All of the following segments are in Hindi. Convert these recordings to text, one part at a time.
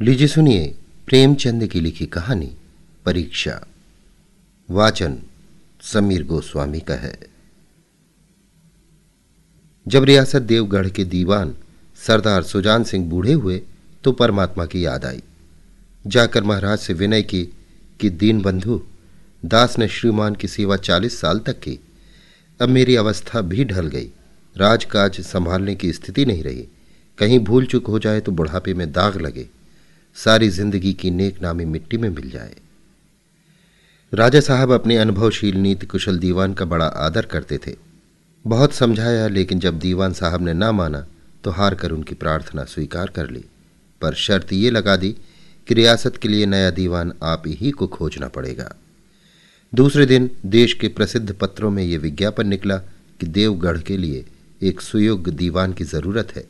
लीजिए सुनिए प्रेमचंद की लिखी कहानी, परीक्षा। वाचन समीर गोस्वामी का है। जब रियासत देवगढ़ के दीवान सरदार सुजान सिंह बूढ़े हुए तो परमात्मा की याद आई। जाकर महाराज से विनय की कि दीन बंधु दास ने श्रीमान की सेवा चालीस साल तक की। अब मेरी अवस्था भी ढल गई। राजकाज संभालने की स्थिति नहीं रही। कहीं भूल चुक हो जाए तो बुढ़ापे में दाग लगे। सारी ज़िंदगी की नेक नामी मिट्टी में मिल जाए। राजा साहब अपने अनुभवशील नीति कुशल दीवान का बड़ा आदर करते थे। बहुत समझाया, लेकिन जब दीवान साहब ने ना माना तो हार कर उनकी प्रार्थना स्वीकार कर ली। पर शर्त ये लगा दी कि रियासत के लिए नया दीवान आप ही को खोजना पड़ेगा। दूसरे दिन देश के प्रसिद्ध पत्रों में यह विज्ञापन निकला कि देवगढ़ के लिए एक सुयोग्य दीवान की ज़रूरत है,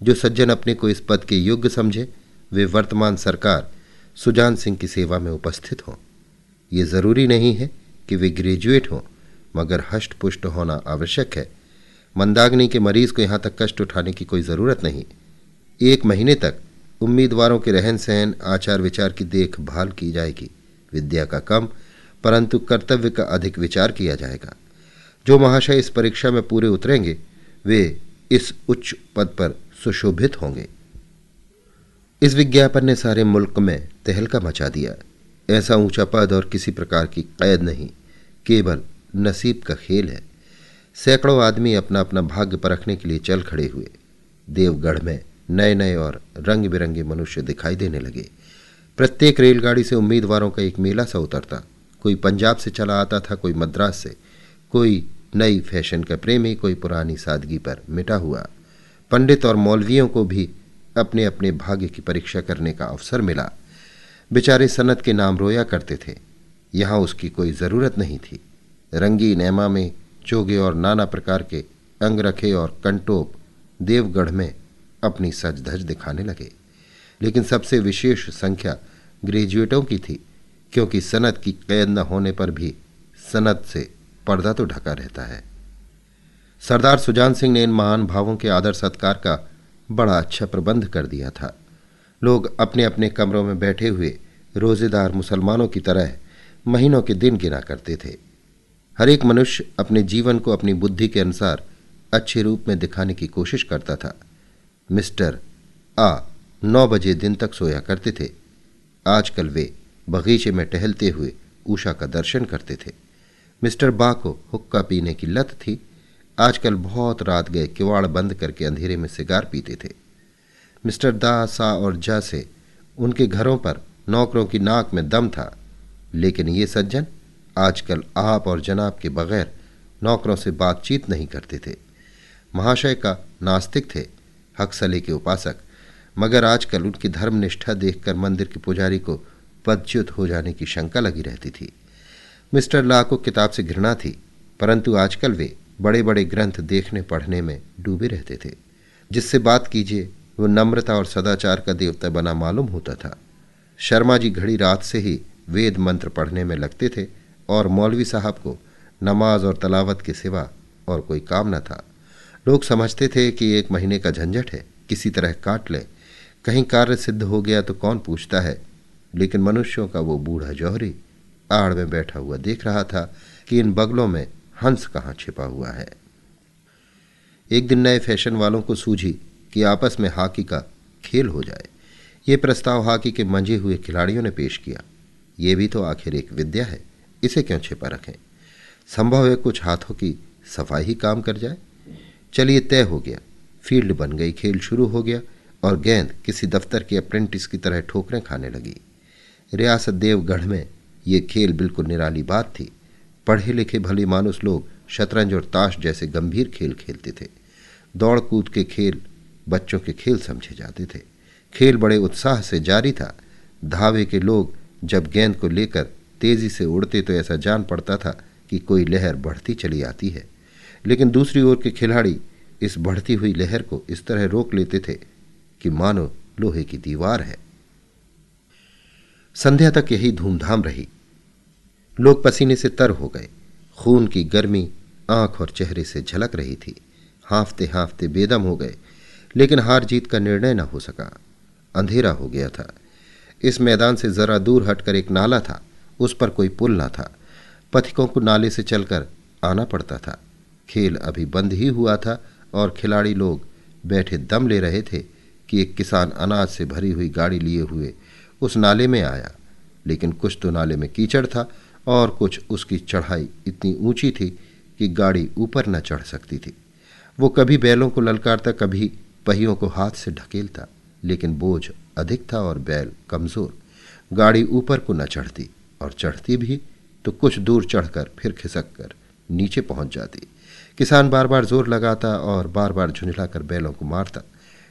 जो सज्जन अपने को इस पद के योग्य समझे वे वर्तमान सरकार सुजान सिंह की सेवा में उपस्थित हों। ये ज़रूरी नहीं है कि वे ग्रेजुएट हों, मगर हष्ट पुष्ट होना आवश्यक है। मंदाग्नि के मरीज़ को यहाँ तक कष्ट उठाने की कोई ज़रूरत नहीं। एक महीने तक उम्मीदवारों के रहन सहन, आचार विचार की देखभाल की जाएगी। विद्या का कम, परंतु कर्तव्य का अधिक विचार किया जाएगा। जो महाशय इस परीक्षा में पूरे उतरेंगे, वे इस उच्च पद पर सुशोभित होंगे। इस विज्ञापन ने सारे मुल्क में तहलका मचा दिया। ऐसा ऊँचा पद और किसी प्रकार की कैद नहीं, केवल नसीब का खेल है। सैकड़ों आदमी अपना अपना भाग्य परखने के लिए चल खड़े हुए। देवगढ़ में नए नए और रंग बिरंगे मनुष्य दिखाई देने लगे। प्रत्येक रेलगाड़ी से उम्मीदवारों का एक मेला सा उतरता। कोई पंजाब से चला आता था, कोई मद्रास से। कोई नई फ़ैशन का प्रेमी, कोई पुरानी सादगी पर मिटा हुआ। पंडित और मौलवियों को भी अपने अपने भाग्य की परीक्षा करने का अवसर मिला। बेचारे सनत के नाम रोया करते थे। यहाँ उसकी कोई ज़रूरत नहीं थी। रंगी नैमा में चोगे और नाना प्रकार के अंगरखे और कंटोप देवगढ़ में अपनी सज धज दिखाने लगे। लेकिन सबसे विशेष संख्या ग्रेजुएटों की थी, क्योंकि सनत की कैद न होने पर भी सनत से पर्दा तो ढका रहता है। सरदार सुजान सिंह ने इन महान भावों के आदर सत्कार का बड़ा अच्छा प्रबंध कर दिया था। लोग अपने अपने कमरों में बैठे हुए रोजेदार मुसलमानों की तरह महीनों के दिन गिना करते थे। हर एक मनुष्य अपने जीवन को अपनी बुद्धि के अनुसार अच्छे रूप में दिखाने की कोशिश करता था। मिस्टर आ नौ बजे दिन तक सोया करते थे। आजकल वे बगीचे में टहलते हुए उषा का दर्शन करते थे। मिस्टर बा को हुक्का पीने की लत थी। आजकल बहुत रात गए, किवाड़ बंद करके अंधेरे में सिगार पीते थे। मिस्टर दा, सा और जा से उनके घरों पर नौकरों की नाक में दम था। लेकिन ये सज्जन आजकल आप और जनाब के बगैर नौकरों से बातचीत नहीं करते थे। महाशय का नास्तिक थे, हकसले के उपासक। मगर आजकल उनकी धर्मनिष्ठा देखकर मंदिर के पुजारी को पदच्युत हो जाने की शंका लगी रहती थी। मिस्टर ला को किताब से घृणा थी, परंतु आजकल वे बड़े बड़े ग्रंथ देखने, पढ़ने में डूबे रहते थे। जिससे बात कीजिए वो नम्रता और सदाचार का देवता बना मालूम होता था। शर्मा जी घड़ी रात से ही वेद मंत्र पढ़ने में लगते थे और मौलवी साहब को नमाज़ और तलावत के सिवा और कोई काम न था। लोग समझते थे कि एक महीने का झंझट है, किसी तरह काट लें। कहीं कार्य सिद्ध हो गया तो कौन पूछता है? लेकिन मनुष्यों का वो बूढ़ा जौहरी आड़ में बैठा हुआ देख रहा था कि इन बगलों में हंस कहाँ छिपा हुआ है। एक दिन नए फ़ैशन वालों को सूझी कि आपस में हॉकी का खेल हो जाए। ये प्रस्ताव हॉकी के मंजे हुए खिलाड़ियों ने पेश किया। ये भी तो आखिर एक विद्या है, इसे क्यों छिपा रखें? संभव है कुछ हाथों की सफ़ाई ही काम कर जाए। चलिए तय हो गया, फ़ील्ड बन गई, खेल शुरू हो गया और गेंद किसी दफ्तर के अप्रेंटिस की तरह ठोकरें खाने लगी। रियासत देवगढ़ में ये खेल बिल्कुल निराली बात थी। पढ़े लिखे भली मानुस लोग शतरंज और ताश जैसे गंभीर खेल खेलते थे। दौड़ कूद के खेल बच्चों के खेल समझे जाते थे। खेल बड़े उत्साह से जारी था। धावे के लोग जब गेंद को लेकर तेज़ी से उड़ते तो ऐसा जान पड़ता था कि कोई लहर बढ़ती चली आती है। लेकिन दूसरी ओर के खिलाड़ी इस बढ़ती हुई लहर को इस तरह रोक लेते थे कि मानो लोहे की दीवार है। संध्या तक यही धूमधाम रही। लोग पसीने से तर हो गए। खून की गर्मी आँख और चेहरे से झलक रही थी। हाँफते हाँफते बेदम हो गए, लेकिन हार जीत का निर्णय न हो सका। अंधेरा हो गया था। इस मैदान से जरा दूर हटकर एक नाला था। उस पर कोई पुल ना था। पथिकों को नाले से चलकर आना पड़ता था। खेल अभी बंद ही हुआ था और खिलाड़ी लोग बैठे दम ले रहे थे कि एक किसान अनाज से भरी हुई गाड़ी लिए हुए उस नाले में आया। लेकिन कुछ तो नाले में कीचड़ था और कुछ उसकी चढ़ाई इतनी ऊँची थी कि गाड़ी ऊपर न चढ़ सकती थी। वो कभी बैलों को ललकारता, कभी पहियों को हाथ से ढकेलता, लेकिन बोझ अधिक था और बैल कमज़ोर। गाड़ी ऊपर को न चढ़ती और चढ़ती भी तो कुछ दूर चढ़कर फिर खिसक कर नीचे पहुँच जाती। किसान बार बार ज़ोर लगाता और बार बार झुंझलाकर बैलों को मारता,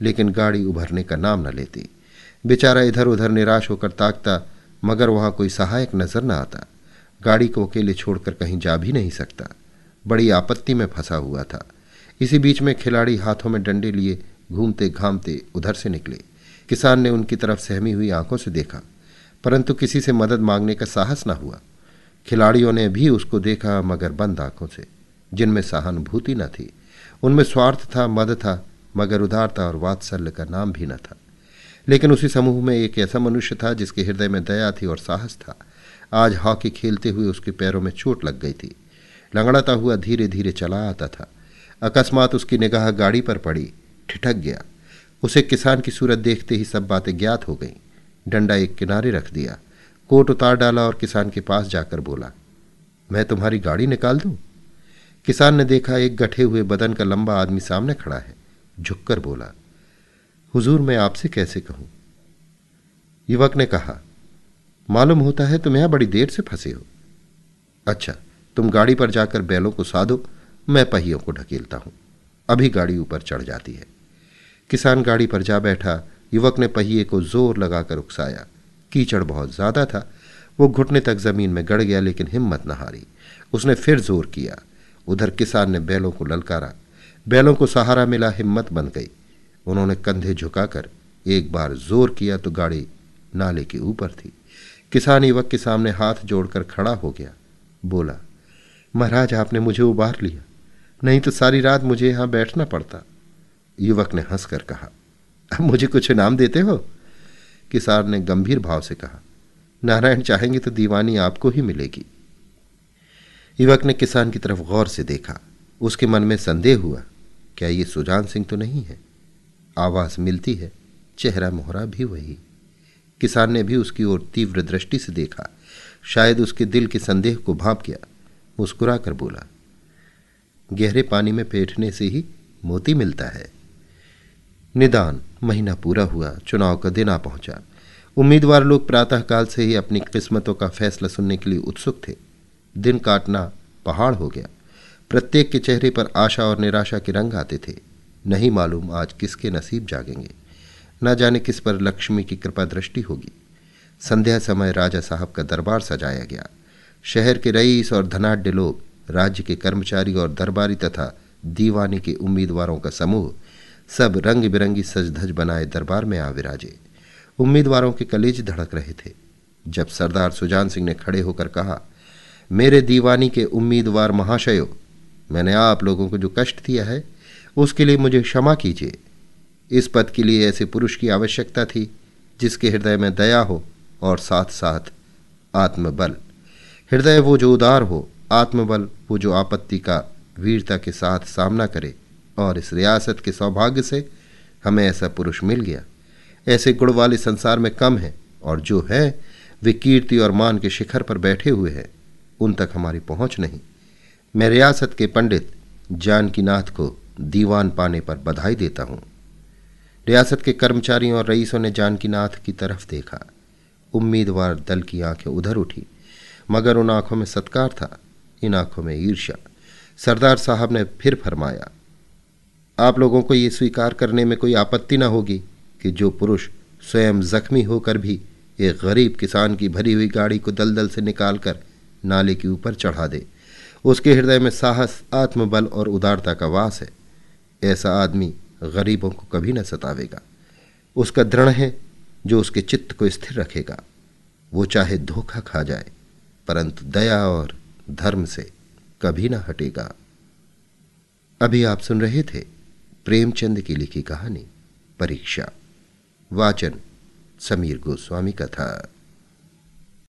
लेकिन गाड़ी उभरने का नाम न लेती। बेचारा इधर उधर निराश होकर ताकता, मगर वहाँ कोई सहायक नज़र न आता। गाड़ी को अकेले छोड़कर कहीं जा भी नहीं सकता। बड़ी आपत्ति में फंसा हुआ था। इसी बीच में खिलाड़ी हाथों में डंडे लिए घूमते घामते उधर से निकले। किसान ने उनकी तरफ़ सहमी हुई आँखों से देखा, परंतु किसी से मदद मांगने का साहस ना हुआ। खिलाड़ियों ने भी उसको देखा मगर बंद आँखों से, जिनमें सहानुभूति न थी। उनमें स्वार्थ था, मद था, मगर उदारता और वात्सल्य का नाम भी न था। लेकिन उसी समूह में एक ऐसा मनुष्य था जिसके हृदय में दया थी और साहस था। आज हॉकी खेलते हुए उसके पैरों में चोट लग गई थी। लंगड़ाता हुआ धीरे धीरे चला आता था। अकस्मात उसकी निगाह गाड़ी पर पड़ी, ठिठक गया। उसे किसान की सूरत देखते ही सब बातें ज्ञात हो गईं। डंडा एक किनारे रख दिया। कोट उतार डाला और किसान के पास जाकर बोला, मैं तुम्हारी गाड़ी निकाल दूँ? किसान ने देखा एक गठे हुए बदन का लंबा आदमी सामने खड़ा है। झुककर बोला, हुजूर, मैं आपसे कैसे कहूँ? युवक ने कहा मालूम होता है तुम यहाँ बड़ी देर से फंसे हो। अच्छा तुम गाड़ी पर जाकर बैलों को साधो, मैं पहियों को ढकेलता हूँ। अभी गाड़ी ऊपर चढ़ जाती है। किसान गाड़ी पर जा बैठा, युवक ने पहिए को ज़ोर लगाकर उकसाया। कीचड़ बहुत ज़्यादा था। वो घुटने तक ज़मीन में गड़ गया, लेकिन हिम्मत न हारी। उसने फिर ज़ोर किया। उधर किसान ने बैलों को ललकारा। बैलों को सहारा मिला, हिम्मत बन गई। उन्होंने कंधे झुकाकर एक बार ज़ोर किया तो गाड़ी नाले के ऊपर थी। किसान युवक के सामने हाथ जोड़कर खड़ा हो गया। बोला, महाराज, आपने मुझे उबार लिया। नहीं तो सारी रात मुझे यहाँ बैठना पड़ता। युवक ने हंसकर कहा, अब मुझे कुछ इनाम देते हो? किसान ने गंभीर भाव से कहा, नारायण चाहेंगे तो दीवानी आपको ही मिलेगी। युवक ने किसान की तरफ़ गौर से देखा। उसके मन में संदेह हुआ, क्या ये सुजान सिंह तो नहीं है? आवाज़ मिलती है, चेहरा मोहरा भी वही। किसान ने भी उसकी ओर तीव्र दृष्टि से देखा। शायद उसके दिल के संदेह को भाप गया। मुस्कुरा कर बोला, गहरे पानी में बैठने से ही मोती मिलता है। निदान महीना पूरा हुआ, चुनाव का दिन आ पहुँचा। उम्मीदवार लोग प्रातःकाल से ही अपनी किस्मतों का फैसला सुनने के लिए उत्सुक थे। दिन काटना पहाड़ हो गया। प्रत्येक के चेहरे पर आशा और निराशा के रंग आते थे। नहीं मालूम आज किसके नसीब जागेंगे। न जाने किस पर लक्ष्मी की कृपा दृष्टि होगी। संध्या समय राजा साहब का दरबार सजाया गया। शहर के रईस और धनाढ़ लोग, राज्य के कर्मचारी और दरबारी तथा दीवानी के उम्मीदवारों का समूह सब रंग बिरंगी सज धज बनाए दरबार में आ विराजे उम्मीदवारों के कलेज धड़क रहे थे। जब सरदार सुजान सिंह ने खड़े होकर कहा, मेरे दीवानी के उम्मीदवार महाशयो, मैंने आप लोगों को जो कष्ट दिया है, उसके लिए मुझे क्षमा कीजिए। इस पद के लिए ऐसे पुरुष की आवश्यकता थी, जिसके हृदय में दया हो और साथ साथ आत्मबल। हृदय वो जो उदार हो, आत्मबल वो जो आपत्ति का वीरता के साथ सामना करे और इस रियासत के सौभाग्य से हमें ऐसा पुरुष मिल गया। ऐसे गुण वाले संसार में कम है और जो है, वे कीर्ति और मान के शिखर पर बैठे हुए हैं। उन तक हमारी पहुँच नहीं। मैं रियासत के पंडित जानकीनाथ को दीवान पाने पर बधाई देता हूँ। रियासत के कर्मचारियों और रईसों ने जानकीनाथ की तरफ़ देखा। उम्मीदवार दल की आँखें उधर उठी, मगर उन आँखों में सत्कार था, इन आँखों में ईर्ष्या। सरदार साहब ने फिर फरमाया, आप लोगों को ये स्वीकार करने में कोई आपत्ति ना होगी कि जो पुरुष स्वयं जख्मी होकर भी एक गरीब किसान की भरी हुई गाड़ी को दलदल से निकालकर नाले के ऊपर चढ़ा दे। उसके हृदय में साहस, आत्मबल और उदारता का वास है। ऐसा आदमी गरीबों को कभी न सतावेगा। उसका दृढ़ है जो उसके चित्त को स्थिर रखेगा। वो चाहे धोखा खा जाए, परंतु दया और धर्म से कभी न हटेगा। अभी आप सुन रहे थे प्रेमचंद की लिखी कहानी, परीक्षा। वाचन समीर गोस्वामी का था।